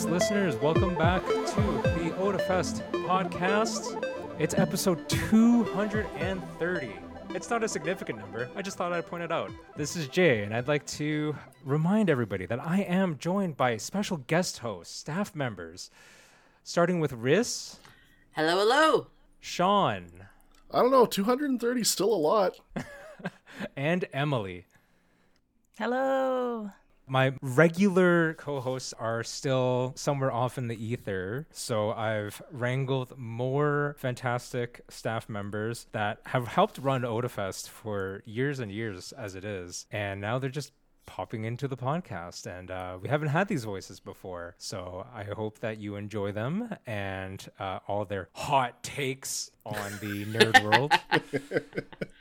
Otafest listeners, welcome back to the Otafest podcast. It's episode 230. It's not a significant number. I just thought I'd point it out. This is Jei, and I'd like to remind everybody that I am joined by special guest hosts, staff members, starting with Ris, Hello, hello. Shaun, I don't know, 230 is still a lot. and Emily. Hello. My regular co hosts are still somewhere off in the ether. So I've wrangled more fantastic staff members that have helped run Otafest for years and years as it is. And now they're just popping into the podcast. And uh, we haven't had these voices before. So I hope that you enjoy them and uh, all their hot takes on the nerd world.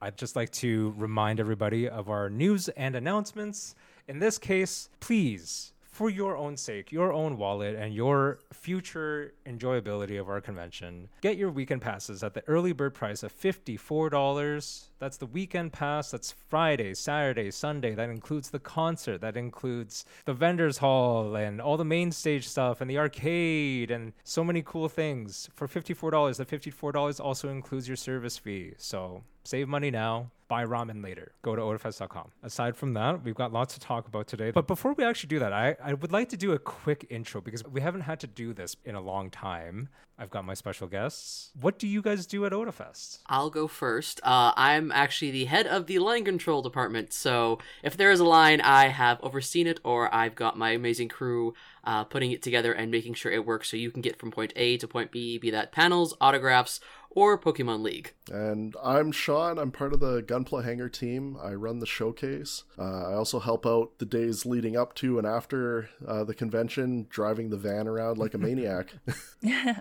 I'd just like to remind everybody of our news and announcements. In this case, please, for your own sake, your own wallet, and your future enjoyability of our convention, get your weekend passes at the early bird price of $54. That's the weekend pass. That's Friday, Saturday, Sunday. That includes the concert. That includes the vendors hall and all the main stage stuff and the arcade and so many cool things for $54. the $54 also includes your service fee. So save money now, buy ramen later. Go to otafest.com. Aside from that, we've got lots to talk about today. But before we actually do that, I, I would like to do a quick intro because we haven't had to do this in a long time. I've got my special guests. What do you guys do at Otafest? I'll go first. Uh, I'm actually the head of the line control department, so if there is a line, I have overseen it, or I've got my amazing crew uh, putting it together and making sure it works so you can get from point A to point B, be that panels, autographs, or Pokemon League. And I'm Shaun. I'm part of the Gunpla Hanger team. I run the showcase. Uh, I also help out the days leading up to and after uh, the convention, driving the van around like a maniac.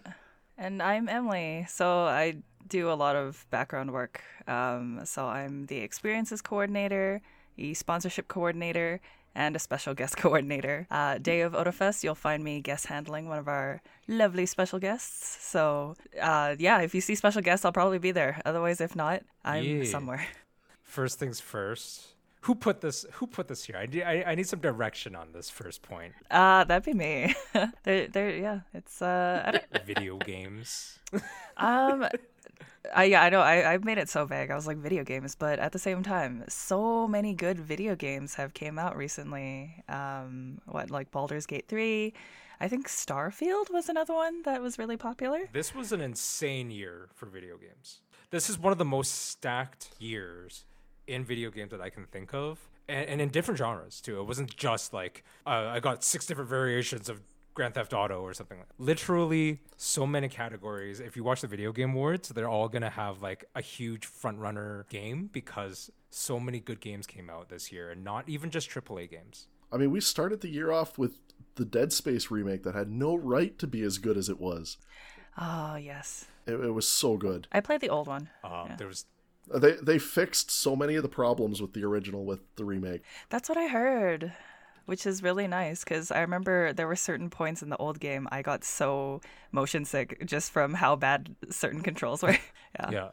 And I'm Emily. So I do a lot of background work. Um, so I'm the experiences coordinator, the sponsorship coordinator, and a special guest coordinator. Uh, day of Otafest, you'll find me guest handling one of our lovely special guests. So uh, yeah, if you see special guests, I'll probably be there. Otherwise, if not, I'm Yeah. somewhere. First things first. Who put this? Who put this here? I, need- I, I need some direction on this first point. Uh, that'd be me. there, there, yeah. It's uh, Video games. Um, I yeah, I know. I I made it so vague. I was like video games, but at the same time, so many good video games have came out recently. Um, what like Baldur's Gate three. I think Starfield was another one that was really popular. This was an insane year for video games. This is one of the most stacked years in video games that I can think of, and, and in different genres too. It wasn't just like uh, I got six different variations of Grand Theft Auto or something. like Literally, so many categories. If you watch the video game awards, they're all gonna have like a huge front runner game because so many good games came out this year, and not even just AAA games. I mean, we started the year off with the Dead Space remake that had no right to be as good as it was. Oh yes, It, it was so good. I played the old one. Um, There was They they fixed so many of the problems with the original with the remake. That's what I heard, which is really nice because I remember there were certain points in the old game I got so motion sick just from how bad certain controls were. yeah. yeah.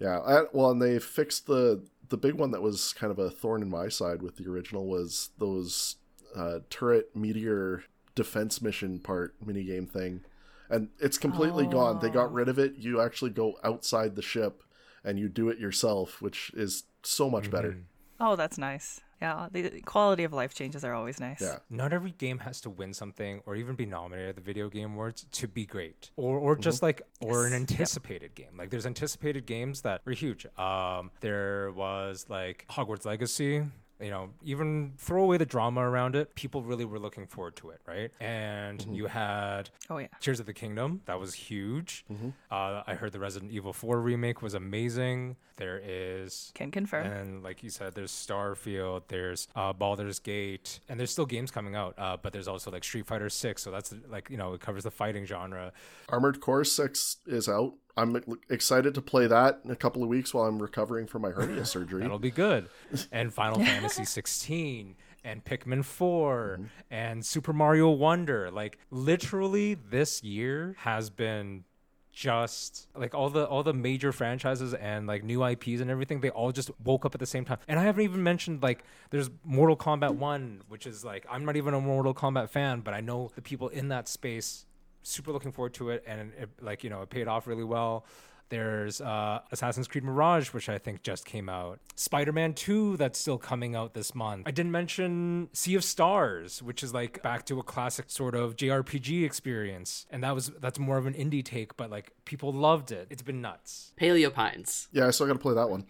Yeah, I, well, and they fixed the the big one that was kind of a thorn in my side with the original was those uh, turret meteor defense mission part minigame thing, and it's completely gone. They got rid of it. You actually go outside the ship and you do it yourself, which is so much better. Oh, that's nice. Yeah, the quality of life changes are always nice. Yeah. not every game has to win something or even be nominated at the video game awards to be great or or just like or an Yes. Yep. anticipated game like there's anticipated games that were huge um there was like hogwarts legacy you know even throw away the drama around it people really were looking forward to it right and you had Oh yeah. Tears of the Kingdom. That was huge. Uh, I heard the Resident Evil 4 remake was amazing. There is Can confirm. and like you said, there's Starfield, there's uh, Baldur's Gate, and there's still games coming out. Uh, but there's also like Street Fighter Six, so that's like you know it covers the fighting genre. Armored Core Six is out. I'm excited to play that in a couple of weeks while I'm recovering from my hernia surgery. That'll be good. And Final Fantasy 16 and Pikmin 4 mm-hmm. and Super Mario Wonder. Like literally, this year has been just like all the all the major franchises and like new IPs and everything they all just woke up at the same time. And I haven't even mentioned like there's Mortal Kombat 1 which is like I'm not even a Mortal Kombat fan, but I know the people in that space super looking forward to it and it, like you know it paid off really well. There's uh, Assassin's Creed Mirage, which I think just came out. Spider Man 2, that's still coming out this month. I didn't mention Sea of Stars, which is like back to a classic sort of JRPG experience. And that was that's more of an indie take, but like people loved it. It's been nuts. Paleo Pines. Yeah, so I still got to play that one.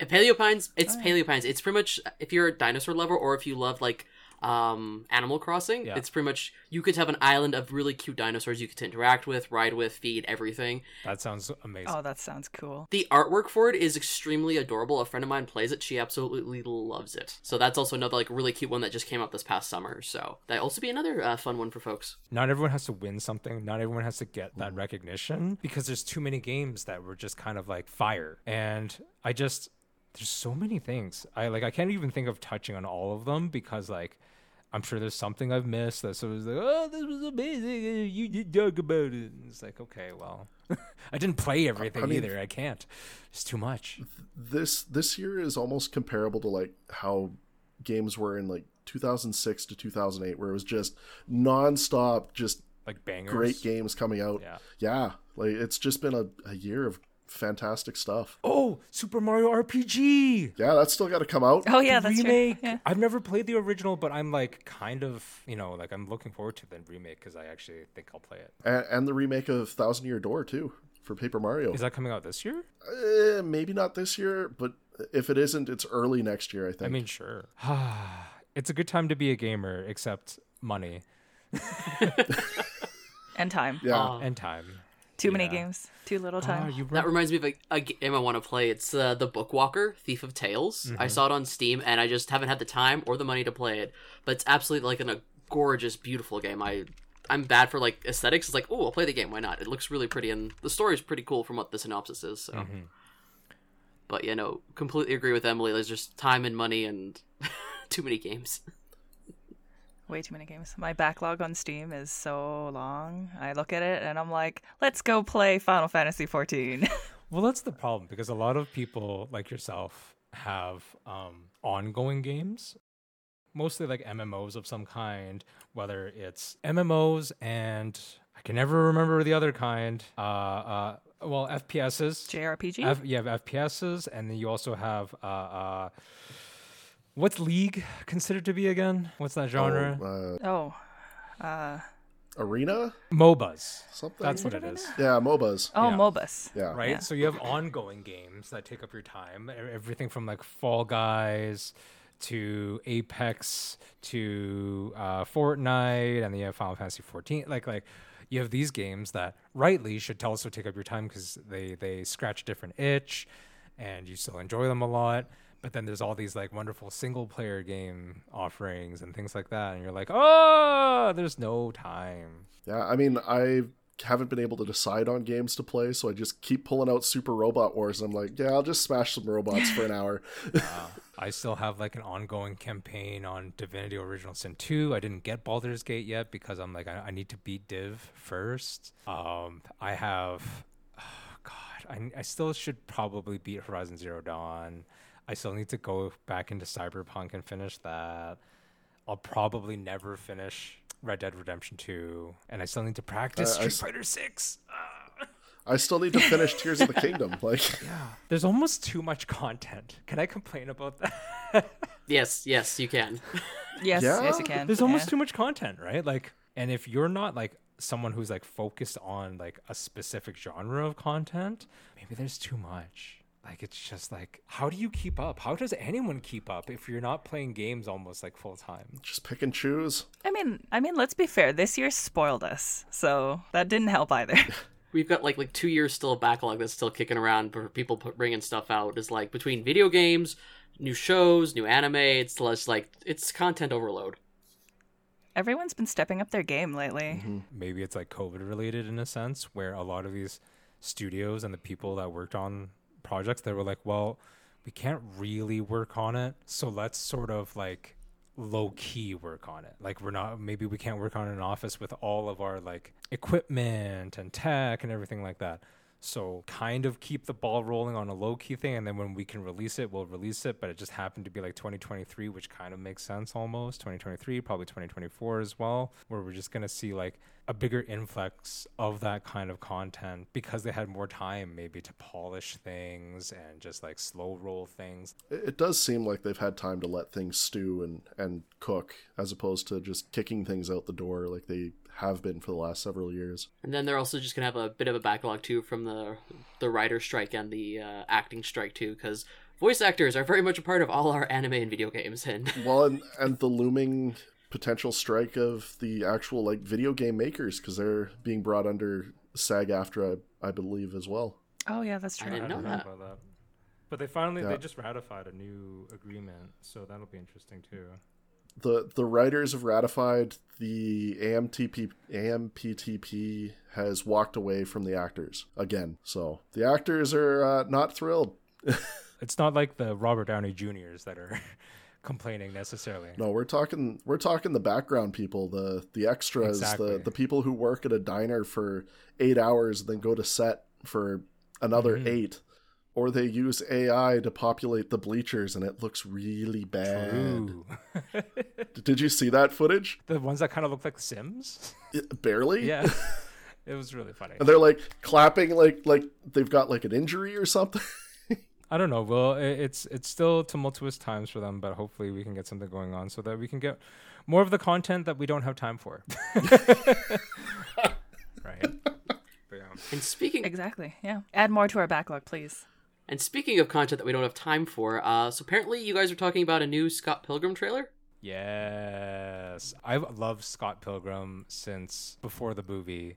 Paleo Pines. It's Paleo Pines. It's pretty much if you're a dinosaur lover or if you love like um Animal Crossing, Yeah. it's pretty much you could have an island of really cute dinosaurs you could interact with, ride with, feed, everything. That sounds amazing. Oh, that sounds cool. The artwork for it is extremely adorable. A friend of mine plays it; she absolutely loves it. So that's also another like really cute one that just came out this past summer. So that also be another uh, fun one for folks. not everyone has to win something. Not everyone has to get that recognition because there's too many games that were just kind of like fire. And I just there's so many things. I like I can't even think of touching on all of them because like I'm sure there's something I've missed that someone's like, oh, this was amazing. You did talk about it. And it's like, okay, well, I didn't play everything mean- either. I can't. It's too much. this this year is almost comparable to like how games were in like 2006 to 2008, where it was just nonstop, just Like bangers. great games coming out. Yeah. Yeah, like it's just been a, a year of fantastic stuff. Oh, Super Mario RPG. Yeah, that's still got to come out. Oh yeah, the that's remake. true. Yeah. I've never played the original, but I'm like kind of, you know, like I'm looking forward to the remake because I actually think I'll play it. and, and the remake of Thousand Year Door too for Paper Mario. Is that coming out this year? Eh, maybe not this year, but if it isn't, it's early next year. I think. I mean, sure. it's a good time to be a gamer, except money And time. yeah, Uh, and time. Too many yeah. games. Too little Ah, time. you That reminds me of a, a game I want to play. It's uh, the Bookwalker, Thief of Tales. I saw it on Steam, and I just haven't had the time or the money to play it. But it's absolutely like an, a gorgeous, beautiful game. I I'm bad for like aesthetics. It's like, oh, I'll play the game. Why not? It looks really pretty, and the story's pretty cool from what the synopsis is. So. But you know, completely agree with Emily. There's just time and money and too many games. Way too many games. My backlog on Steam is so long. I look at it and I'm like, let's go play Final Fantasy 14. Well, that's the problem because a lot of people like yourself have um, ongoing games, mostly like MMOs of some kind, whether it's MMOs and I can never remember the other kind. Uh, uh, well, FPSs. JRPG? F- you have FPSs, and then you also have uh, uh, what's League considered to be again? What's that genre? uh, oh. Uh, Arena MOBAs. something. That's what it is. Yeah, MOBAs. oh, Yeah. MOBAs. Yeah, right? Yeah. So you have ongoing games that take up your time. Everything from like Fall Guys to Apex to uh, Fortnite, and then you have Final Fantasy 14. Like like you have these games that rightly should also take up your time because they they scratch a different itch, and you still enjoy them a lot. But then there's all these like wonderful single player game offerings and things like that, and you're like, oh, there's no time. Yeah, I mean, I haven't been able to decide on games to play, so I just keep pulling out Super Robot Wars. And I'm like, yeah, I'll just smash some robots for an hour. I still have like an ongoing campaign on Divinity Original Sin 2. I didn't get Baldur's Gate yet because I'm like, I, I need to beat Div first. Um, I have, oh God, I, I still should probably beat Horizon Zero Dawn. I still need to go back into Cyberpunk and finish that. I'll probably never finish Red Dead Redemption 2. And I still need to practice Uh, Street s- Fighter 6. Ah. I still need to finish Tears of the Kingdom. Like, yeah, There's almost too much content. Can I complain about that? Yes, yes, you can. Yes, Yeah? yes, you can. there's almost Yeah. too much content right like and if you're not like someone who's like focused on like a specific genre of content maybe there's too much like it's just like how do you keep up how does anyone keep up if you're not playing games almost like full time just pick and choose. I mean, I mean, let's be fair. This year spoiled us, so that didn't help either. We've got like like two years still of backlog that's still kicking around for people put, bringing stuff out. Is like between video games, new shows, new anime. It's just like it's content overload. Everyone's been stepping up their game lately. Mm-hmm. maybe it's like covid related in a sense where a lot of these studios and the people that worked on projects they were like well we can't really work on it so let's sort of like low key work on it. Like we're not maybe we can't work on an office with all of our like equipment and tech and everything like that. So kind of keep the ball rolling on a low key thing, and then when we can release it, we'll release it. But it just happened to be like 2023, which kind of makes sense almost. 2023, probably 2024 as well, where we're just gonna see like a bigger influx of that kind of content because they had more time maybe to polish things and just like slow roll things. It, it does seem like they've had time to let things stew and and cook as opposed to just kicking things out the door like they have been for the last several years. And then they're also just gonna have a bit of a backlog too from the the writer strike and the uh, acting strike too, because voice actors are very much a part of all our anime and video games. And Well, and, and the looming potential strike of the actual like video game makers because they're being brought under SAG-AFTRA I, I believe, as well. Oh yeah, that's true. I true. didn't know that. about that. But they finally Yeah. they just ratified a new agreement, so that'll be interesting too. The The writers have ratified. The AMTP AMPTP has walked away from the actors again. So the actors are uh, not thrilled. It's not like the Robert Downey Juniors that are complaining necessarily. No, we're talking we're talking the background people, the the extras, Exactly. the the people who work at a diner for eight hours and then go to set for another Mhm. eight. Or they use AI to populate the bleachers and it looks really bad. Ooh. Did you see that footage? the ones that kind of look like Sims. It- barely? Yeah, it was really funny. And they're like clapping like like they've got like an injury or something. I don't know. Well, i- it's it's still tumultuous times for them, but hopefully we can get something going on so that we can get more of the content that we don't have time for. right. Yeah. and speaking Exactly. Yeah. Add more to our backlog, please. And speaking of content that we don't have time for, uh, so apparently you guys are talking about a new Scott Pilgrim trailer. Yes, I've loved Scott Pilgrim since before the movie,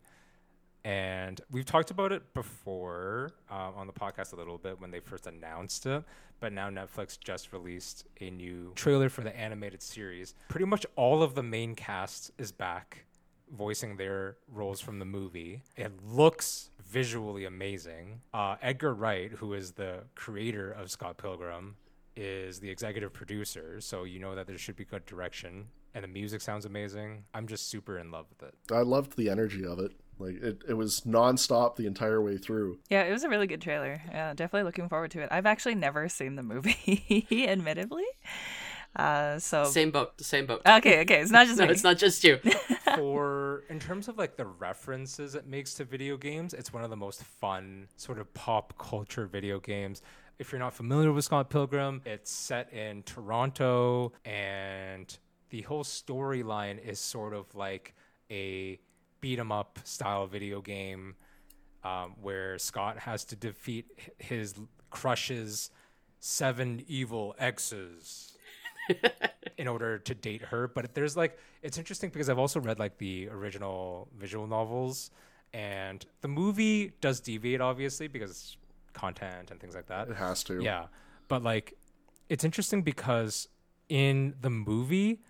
and we've talked about it before um, on the podcast a little bit when they first announced it. But now Netflix just released a new trailer for the animated series. Pretty much all of the main cast is back, voicing their roles from the movie. It looks visually amazing. Uh, Edgar Wright, who is the creator of Scott Pilgrim, is the executive producer, so you know that there should be good direction. And the music sounds amazing. I'm just super in love with it. I loved the energy of it. Like it, it was nonstop the entire way through. Yeah, it was a really good trailer. Yeah, definitely looking forward to it. I've actually never seen the movie, admittedly. Uh, so Same boat, the same boat. okay, okay, it's not just no, me. it's not just you. For in terms of like the references it makes to video games, it's one of the most fun sort of pop culture video games. If you're not familiar with Scott Pilgrim, it's set in Toronto and the whole storyline is sort of like a beat 'em up style video game um, where Scott has to defeat his crush's seven evil exes in order to date her. But there's like, it's interesting because I've also read like the original visual novels, and the movie does deviate obviously because content and things like that. It has to. Yeah, but like, it's interesting because in the movie,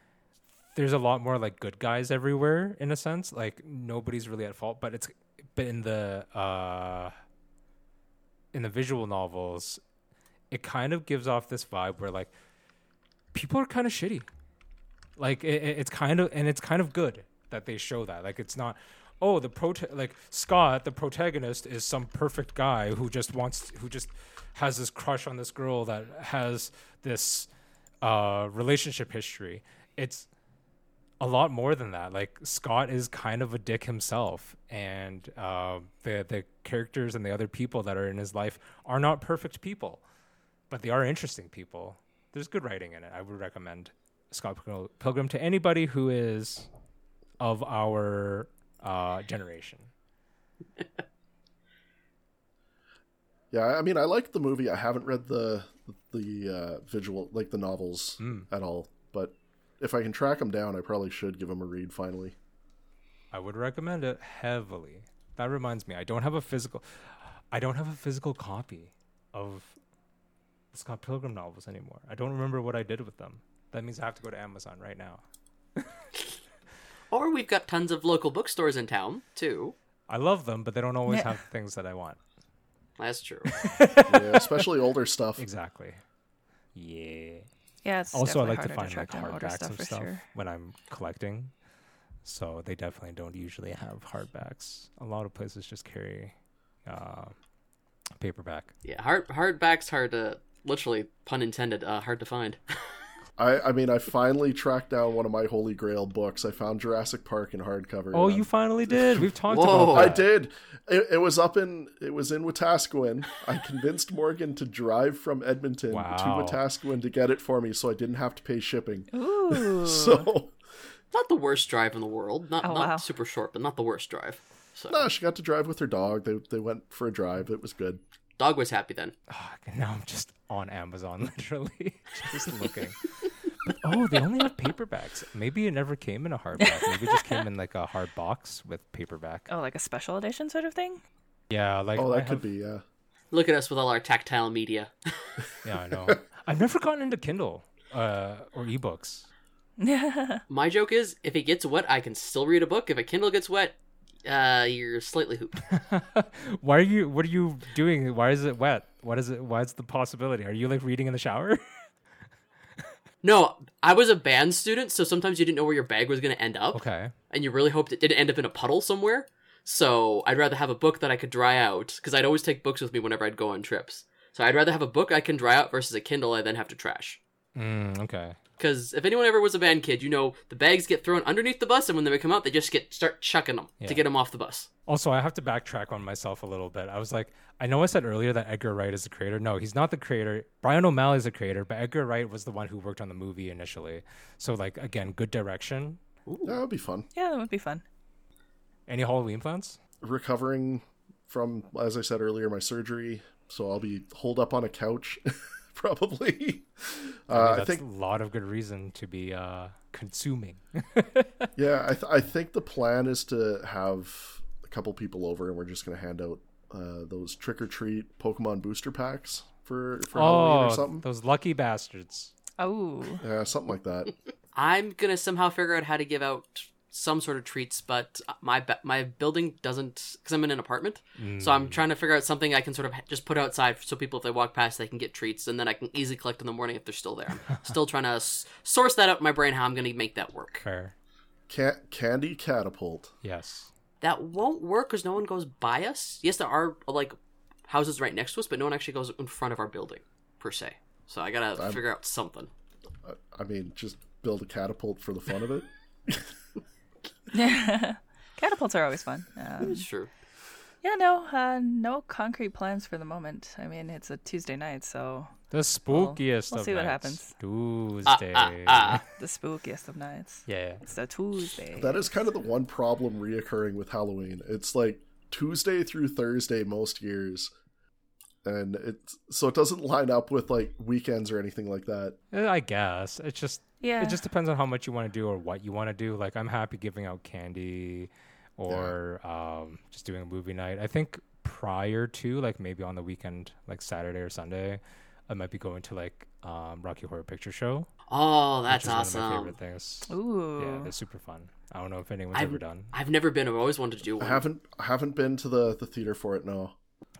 there's a lot more like good guys everywhere in a sense. Like nobody's really at fault, but it's but in the uh in the visual novels, it kind of gives off this vibe where like people are kind of shitty. Like it, it- it's kind of and it's kind of good that they show that. Like it's not oh the prota- like Scott the protagonist is some perfect guy who just wants who just has this crush on this girl that has this uh relationship history. It's a lot more than that. Like Scott is kind of a dick himself, and uh, the the characters and the other people that are in his life are not perfect people, but they are interesting people. There's good writing in it. I would recommend Scott Pilgrim to anybody who is of our uh, generation. Yeah, I mean, I liked the movie. I haven't read the the uh, visual, like the novels, Mm. at all. But if I can track them down, I probably should give them a read. Finally, I would recommend it heavily. That reminds me, I don't have a physical, I don't have a physical copy of Scott Pilgrim novels anymore. I don't remember what I did with them. That means I have to go to Amazon right now. or we've got tons of local bookstores in town too. I love them, but they don't always Yeah. have things that I want. That's true. yeah, especially older stuff. Exactly. Yeah. Yeah, it's also, I like to find track like hardbacks stuff and stuff sure. when I'm collecting. So they definitely don't usually have hardbacks. A lot of places just carry uh, paperback. Yeah, hard hardback's hard to literally pun intended. Uh, hard to find. I, I mean, I finally tracked down one of my holy grail books. I found Jurassic Park in hardcover. Oh, you I'm- finally did. We've talked Whoa. about I did. It, it was up in. It was in Wetaskiwin. I convinced Morgan to drive from Edmonton Wow. to Wetaskiwin to get it for me, so I didn't have to pay shipping. Ooh. So not the worst drive in the world. Not Oh, not wow. super short, but not the worst drive. So no, she got to drive with her dog. They they went for a drive. It was good. Dog was happy then. Ah, now I'm just on Amazon, literally, just looking. But, oh, they only have paperbacks. Maybe it never came in a hardback. Maybe it just came in like a hard box with paperback. oh, like a special edition sort of thing. Yeah, like Oh, I that have- could be. Yeah. Look at us with all our tactile media. Yeah, I know. I've never gotten into Kindle uh, or ebooks. My joke is, if it gets wet, I can still read a book. If a Kindle gets wet, uh, you're slightly hooped. Why are you? What are you doing? Why is it wet? What is it? Why is the possibility? Are you like reading in the shower? No, I was a band student, so sometimes you didn't know where your bag was going to end up, okay. and you really hoped it didn't end up in a puddle somewhere. So I'd rather have a book that I could dry out, because I'd always take books with me whenever I'd go on trips. So I'd rather have a book I can dry out versus a Kindle I then have to trash. Mm, okay. Because if anyone ever was a band kid, you know the bags get thrown underneath the bus, and when they come out, they just get start chucking them Yeah. to get them off the bus. Also, I have to backtrack on myself a little bit. I was like, I know I said earlier that Edgar Wright is the creator. No, he's not the creator. Bryan O'Malley is the creator, but Edgar Wright was the one who worked on the movie initially. So, like, again, good direction. That would be fun. Yeah, that would be fun. Any Halloween plans? Recovering from, as I said earlier, my surgery, so I'll be holed up on a couch, probably. I, mean, Uh, I that's think a lot of good reason to be uh, consuming. Yeah, I, th- I think the plan is to have a couple people over, and we're just going to hand out uh, those trick or treat Pokemon booster packs for for Halloween or oh, something. those lucky bastards. Oh, Yeah, something like that. I'm gonna somehow figure out how to give out some sort of treats, but my my building doesn't because I'm in an apartment. So I'm mm. trying to figure out something I can sort of just put outside so people, if they walk past, they can get treats, and then I can easily collect in the morning if they're still there. I'm still trying to s- source that out in my brain how I'm gonna make that work. Fair. Can- candy catapult. Yes. That won't work because no one goes by us. Yes, there are like houses right next to us, but no one actually goes in front of our building per se. So I gotta I'm- figure out something. I, I mean, just build a catapult for the fun of it. catapults are always fun. Um, It's true. yeah, no, uh, no concrete plans for the moment. I mean, it's a Tuesday night, so The spookiest we'll of see what nights. happens. Tuesday. ah, ah. the spookiest of nights. Yeah. It's a Tuesday. That is kind of the one problem reoccurring with Halloween. It's like Tuesday through Thursday most years. And it's so it doesn't line up with like weekends or anything like that. Uh, I guess it's just yeah. it just depends on how much you want to do or what you want to do. Like I'm happy giving out candy or um, just doing a movie night. I think prior to like maybe on the weekend, like Saturday or Sunday, I might be going to like um, Rocky Horror Picture Show. Oh, which that's is awesome. One of my favorite things. Ooh. Yeah, they're super fun. I don't know if anyone's I've, ever done. I've never been. I've always wanted to do I haven't I haven't been to the the theater for it. No.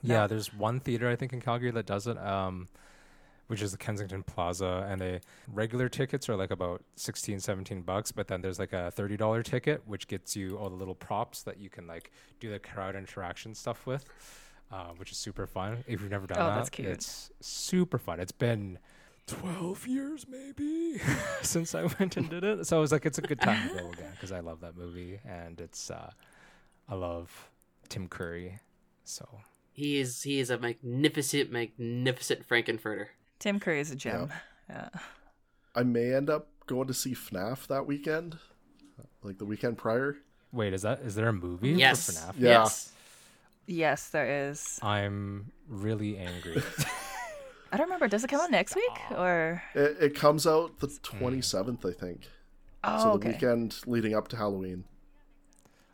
Yeah, there's one theater I think in Calgary that does it, um, which is the Kensington Plaza, and the regular tickets are like about 16, 17 bucks, but then there's like a thirty dollar ticket, which gets you all the little props that you can like do the crowd interaction stuff with, uh, which is super fun. If you've never done Oh, that, that's cute. it's super fun. It's been. 12 years maybe since I went and did it. So I was like, it's a good time to go again because I love that movie and it's, uh, I love Tim Curry. So He is he is a magnificent, magnificent Frank-N-Furter. Tim Curry is a gem. Yeah. I may end up going to see FNAF that weekend. Like the weekend prior. Wait, is that is there a movie Yes. for FNAF? Yeah. Yes. Yes, there is. I'm really angry. I don't remember. Does it come out next week or? It, it comes out the hmm. 27th, I think. Oh, so the okay. weekend leading up to Halloween.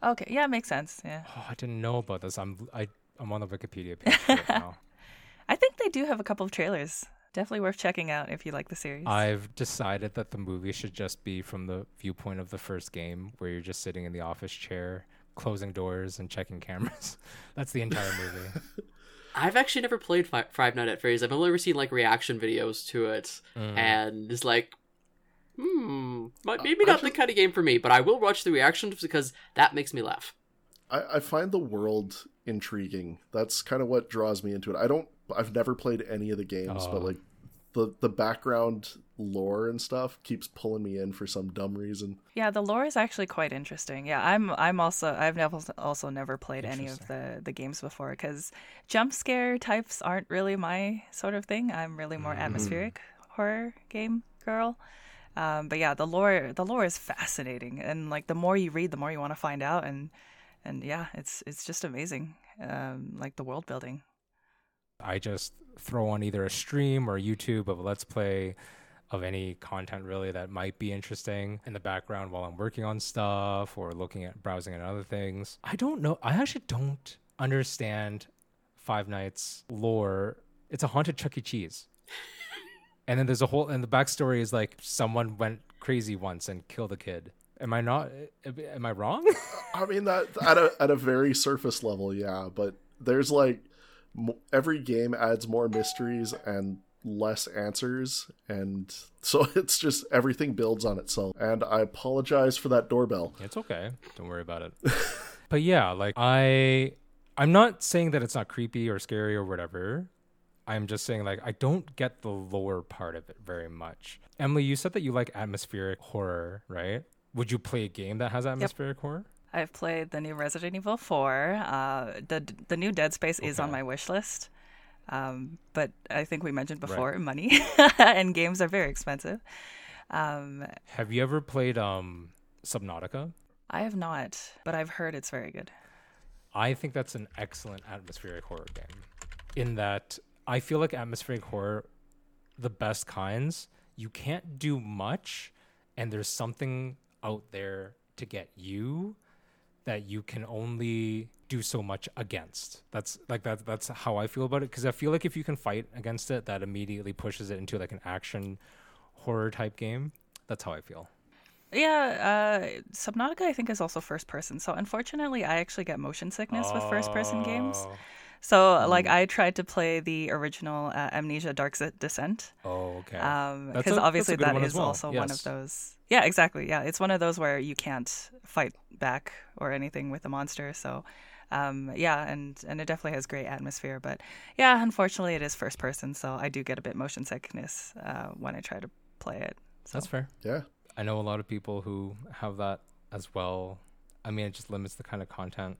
Okay, yeah, makes sense. Yeah, oh, I didn't know about this. I'm I I'm on the Wikipedia page right now. I think they do have a couple of trailers. Definitely worth checking out if you like the series. I've decided that the movie should just be from the viewpoint of the first game, where you're just sitting in the office chair, closing doors and checking cameras. That's the entire movie. I've actually never played Fi- Five Nights at Freddy's. I've only ever seen like reaction videos to it, Mm. and it's like, hmm, maybe I not the kind of game for me. But I will watch the reactions because that makes me laugh. I, I find the world intriguing. That's kind of what draws me into it. I don't. I've never played any of the games, Oh. but like the the background lore and stuff keeps pulling me in for some dumb reason. Yeah, the lore is actually quite interesting. Yeah, I'm I'm also I've never also never played any of the the games before because jump scare types aren't really my sort of thing. I'm really more atmospheric horror game girl. Um, but yeah, the lore the lore is fascinating, and like the more you read, the more you want to find out, and and yeah, it's it's just amazing. Um, like the world building. I just throw on either a stream or YouTube of a let's play of any content really that might be interesting in the background while I'm working on stuff or looking at browsing at other things. I don't know. I actually don't understand Five Nights lore. It's a haunted Chuck E. Cheese. and then there's a whole and the backstory is like someone went crazy once and killed a kid. Am I not am I wrong? I mean that at a at a very surface level, yeah. But there's like every game adds more mysteries and less answers, and so it's just everything builds on itself. And I apologize for that doorbell. It's okay. Don't worry about it. but yeah, like I I'm not saying that it's not creepy or scary or whatever. I'm just saying like I don't get the lower part of it very much. Emily, you said that you like atmospheric horror, right? Would you play a game that has atmospheric horror? I've played the new Resident Evil 4. Uh, the the new Dead Space is on my wish list. Um, but I think we mentioned Right. before money and games are very expensive. Um, Have you ever played um Subnautica? I have not, but I've heard it's very good. I think that's an excellent atmospheric horror game. In that I feel like atmospheric horror the best kinds, you can't do much and there's something out there to get you that you can only do so much against. That's like that that's how I feel about it because I feel like if you can fight against it that immediately pushes it into like an action horror type game. That's how I feel. Yeah, uh, Subnautica I think is also first person. So unfortunately, I actually get motion sickness with first person games. So like I tried to play the original uh, Amnesia Dark Descent. Oh, okay. Um, because a- that's obviously good that one is as well, also one of those. Yeah, exactly. Yeah, it's one of those where you can't fight back or anything with the monster. So, um, yeah, and and it definitely has great atmosphere. But yeah, unfortunately, it is first person, so I do get a bit motion sickness uh, when I try to play it. So. That's fair. Yeah, I know a lot of people who have that as well. I mean, it just limits the kind of content,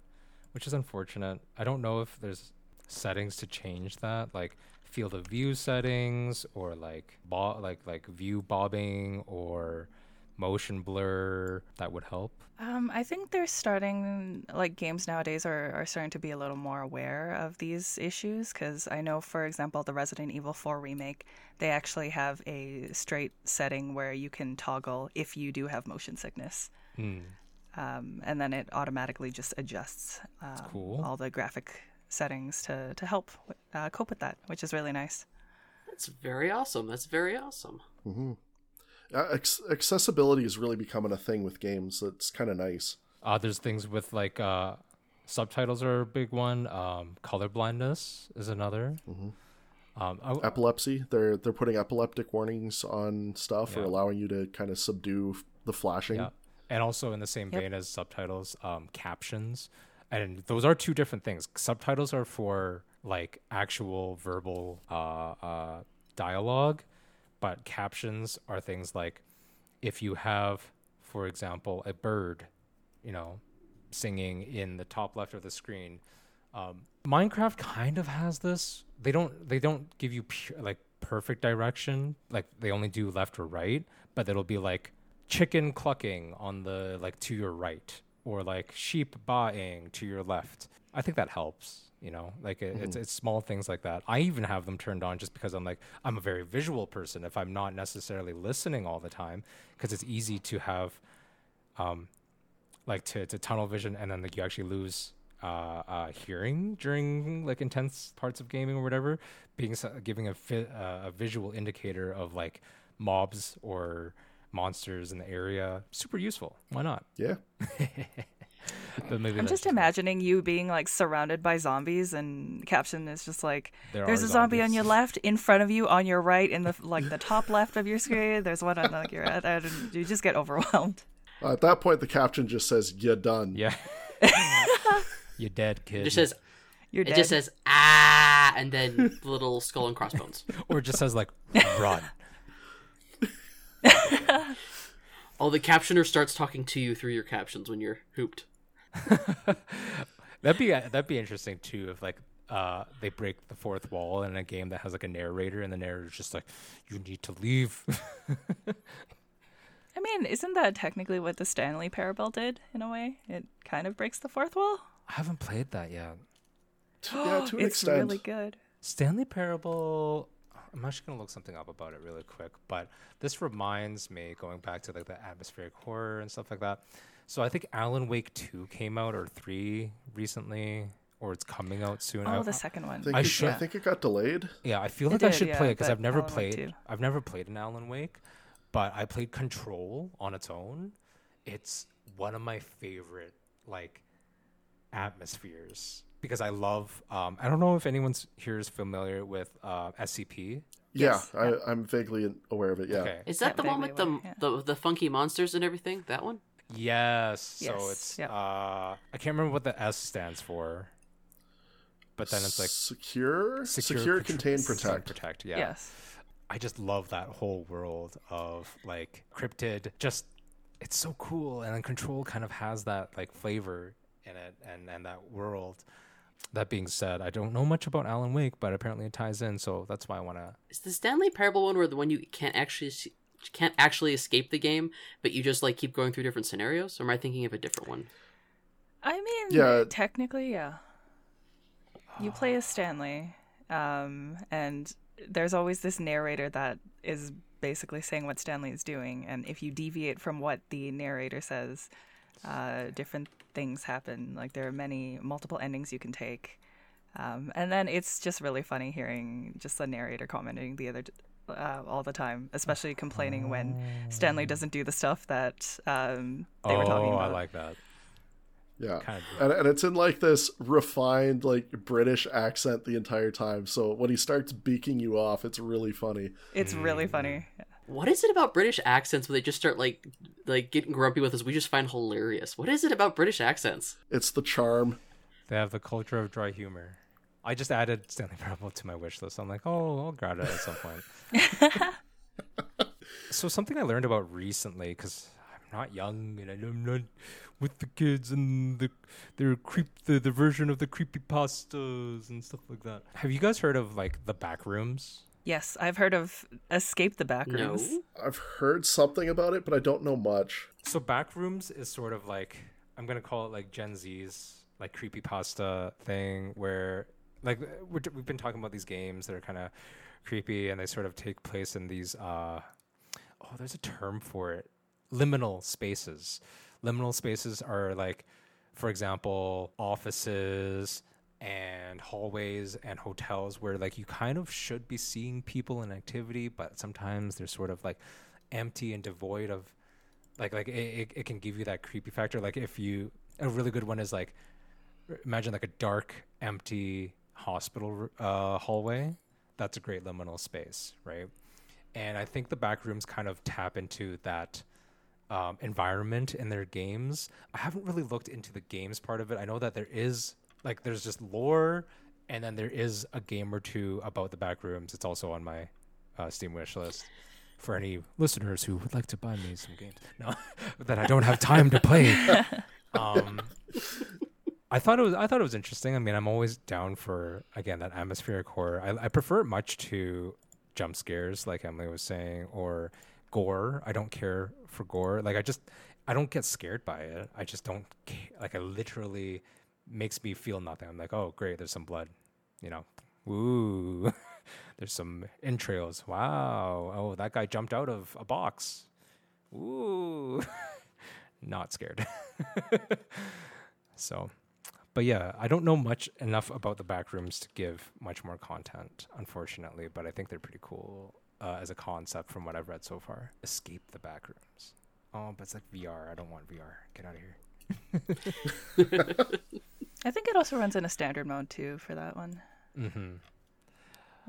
which is unfortunate. I don't know if there's settings to change that, like field of view settings or like bo- like like view bobbing or motion blur that would help. Um, I think they're starting, like games nowadays are, are starting to be a little more aware of these issues because I know, for example, the Resident Evil 4 remake, they actually have a straight setting where you can toggle if you do have motion sickness. Hmm. Um, and then it automatically just adjusts um, cool. all the graphic settings to, to help uh, cope with that, which is really nice. That's very awesome. That's very awesome. hmm uh, ac- accessibility is really becoming a thing with games. That's kind of nice. Uh, there's things with like uh, subtitles are a big one. Um, color blindness is another. Um, I, Epilepsy. They're they're putting epileptic warnings on stuff or allowing you to kind of subdue the flashing. Yeah. And also in the same Yep. vein as subtitles, um, captions. And those are two different things. Subtitles are for like actual verbal uh, uh, dialogue, but captions are things like if you have, for example, a bird, you know, singing in the top left of the screen. Um, Minecraft kind of has this. They don't. They don't give you pure, like perfect direction. Like they only do left or right, but it'll be like chicken clucking on the like to your right, or like sheep baaing to your left. I think that helps. You know, like it, it's it's small things like that. I even have them turned on just because I'm like I'm a very visual person. If I'm not necessarily listening all the time, because it's easy to have um, like to, to tunnel vision and then like you actually lose uh, uh, hearing during like intense parts of gaming or whatever being giving a fi- uh, a visual indicator of like mobs or monsters in the area super useful why not Yeah. but maybe I'm that's just imagining you being like surrounded by zombies, and caption is just like, There "There's are a zombie on your left, in front of you, on your right, in the like the top left of your screen. There's one on like your right. I don't- You just get overwhelmed. Uh, at that point, the caption just says, "You're done." Yeah. You're dead, kid. It just says You're it dead. just says ah, and then little skull and crossbones. or it just says like run. Oh, the captioner starts talking to you through your captions when you're hooped. That'd be that'd be interesting too if like uh they break the fourth wall in a game that has like a narrator and the narrator's just like you need to leave. I mean, isn't that technically what the Stanley Parable did in a way? It kind of breaks the fourth wall. I haven't played that yet. Yeah, to an it's extent. really good. Stanley Parable. I'm actually gonna look something up about it really quick, but this reminds me going back to like the atmospheric horror and stuff like that. So I think Alan Wake two came out or three recently, or it's coming out soon. Oh, I- Oh, the second one. I think, I it, should- I think it got delayed. Yeah, I feel It like I should yeah, play it because I've never Alan played. too. I've never played an Alan Wake, but I played Control on its own. It's one of my favorite like atmospheres because I love. Um, I don't know if anyone's here is familiar with uh, SCP. Yes, yeah, I, I'm vaguely aware of it. Yeah. Okay. Is that Yeah, the one with the, yeah. the the funky monsters and everything? That one? Yes. yes. So it's. yep. Uh, I can't remember what the S stands for, but then it's like secure, secure, contr- contain, contain, protect. protect. Yeah. Yes. I just love that whole world of like cryptid. Just it's so cool, and then Control kind of has that like flavor in it, and and that world. That being said, I don't know much about Alan Wake, but apparently it ties in, so that's why I want to. Is the Stanley Parable one where the one you can't actually see, can't actually escape the game, but you just like keep going through different scenarios? Or am I thinking of a different one? I mean, Yeah. technically, yeah. You play as Stanley, um, and there's always this narrator that is basically saying what Stanley is doing, and if you deviate from what the narrator says, uh, different things happen. Like there are many multiple endings you can take, um, and then it's just really funny hearing just the narrator commenting the other. Uh, all the time, especially complaining when Stanley doesn't do the stuff that um, they were talking about. oh. I like that. Yeah. Kind of. And, and it's in like this refined, like British accent the entire time. So when he starts beaking you off, it's really funny. It's really funny. What is it about British accents where they just start like like getting grumpy with us? We just find hilarious. What is it about British accents? It's the charm. They have the culture of dry humor. I just added Stanley Parable to my wish list. I'm like, oh, I'll grab it at some point. so something I learned about recently, because I'm not young and I'm not with the kids and the their creep the, the version of the creepy pastas and stuff like that. Have you guys heard of like the back rooms? Yes, I've heard of Escape the Backrooms. No. I've heard something about it, but I don't know much. So backrooms is sort of like I'm gonna call it like Gen Z's like creepy pasta thing where like we're, we've been talking about these games that are kind of creepy and they sort of take place in these uh oh there's a term for it liminal spaces liminal spaces are like for example offices and hallways and hotels where like you kind of should be seeing people and activity but sometimes they're sort of like empty and devoid of like like it, it, can give you that creepy factor. Like if you a really good one is like imagine like a dark empty hospital uh, hallway. That's a great liminal space right? And i think the back rooms kind of tap into that um, environment in their games. I haven't really looked into the games part of it. I know that there is like there's just lore and then there is a game or two about the back rooms it's also on my uh, steam wish list for any listeners who would like to buy me some games no that i don't have time to play um I thought it was I thought it was interesting. I mean, I'm always down for again that atmospheric horror. I, I prefer it much to jump scares, like Emily was saying, or gore. I don't care for gore. Like I just I don't get scared by it. I just don't ca- like. I literally makes me feel nothing. I'm like, oh great, there's some blood, you know. Ooh, there's some entrails. Wow. Oh, that guy jumped out of a box. Ooh, not scared. so but yeah, I don't know much enough about the back rooms to give much more content, unfortunately. But I think they're pretty cool uh, as a concept from what I've read so far. Escape the back rooms. Oh, but it's like VR. I don't want VR. Get out of here. I think it also runs in a standard mode too for that one. Mm-hmm.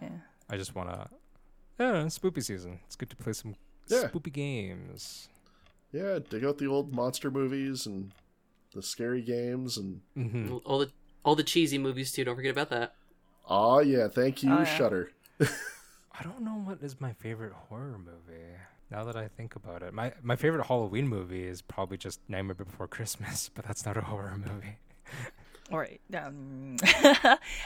Yeah. I just want to. Yeah, spoopy season. It's good to play some Yeah. spoopy games. Yeah, dig out the old monster movies and the scary games and Mm-hmm. all the all the cheesy movies too. Don't forget about that. Oh yeah, thank you, Oh, yeah. Shutter. I don't know what is my favorite horror movie. Now that I think about it, my my favorite Halloween movie is probably just Nightmare Before Christmas, but that's not a horror movie. Or um,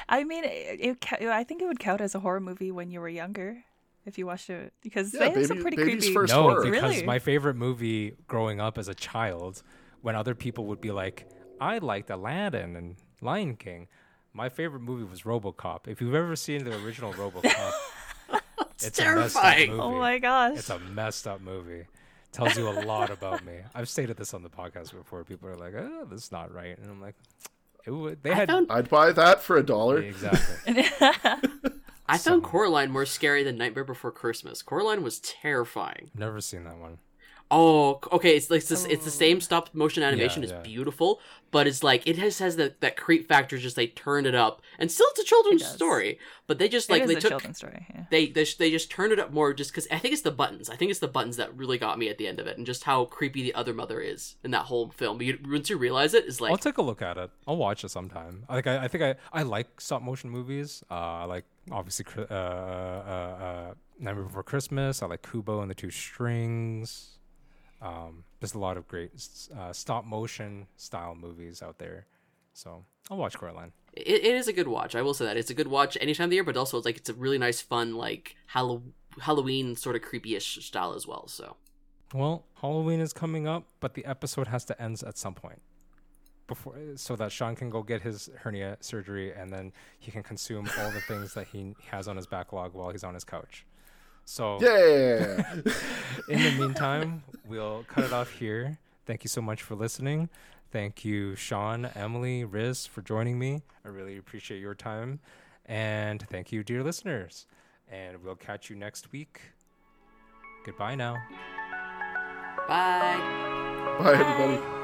I mean, it, it, I think it would count as a horror movie when you were younger, if you watched it, because Yeah, they have some baby- pretty baby's creepy. first no, horror. because Really? my favorite movie growing up as a child, when other people would be like, "I liked Aladdin and Lion King," my favorite movie was RoboCop. If you've ever seen the original RoboCop, it's, a messed up terrifying. movie. Oh my gosh! It's a messed up movie. Tells you a lot about me. I've stated this on the podcast before. People are like, "Oh, this is not right," and I'm like, "It. They I had found I'd buy that for a dollar. exactly. I found Coraline more scary than Nightmare Before Christmas. Coraline was terrifying. Never seen that one. Oh, okay. It's like this, it's the same stop motion animation. Yeah, it's yeah. beautiful, but it's like it has has that that creep factor. Just they turned it up, and still it's a children's It story. But they just like is they a took children's story. Yeah. they they, they just turned it up more just because I think it's the buttons. I think it's the buttons that really got me at the end of it, and just how creepy the other mother is in that whole film. But you, once you realize it's like I'll take a look at it. I'll watch it sometime. Like I, I think I, I like stop motion movies. Uh, I like obviously Cri- uh, uh, uh, Nightmare Before Christmas. I like Kubo and the Two Strings. Um, there's a lot of great uh, stop motion style movies out there. So I'll watch Coraline. it, it is a good watch. I will say that it's a good watch any time of the year, but also it's like it's a really nice, fun like Hallow- Halloween sort of creepy-ish style as well. So Well, Halloween is coming up, but the episode has to end at some point. Before, so that Shaun can go get his hernia surgery and then he can consume all the things that he has on his backlog while he's on his couch. So Yeah. in the meantime, we'll cut it off here. Thank you so much for listening. Thank you, Shaun, Emily, Ris, for joining me. I really appreciate your time. And thank you, dear listeners. And we'll catch you next week. Goodbye now. bye. Bye everybody.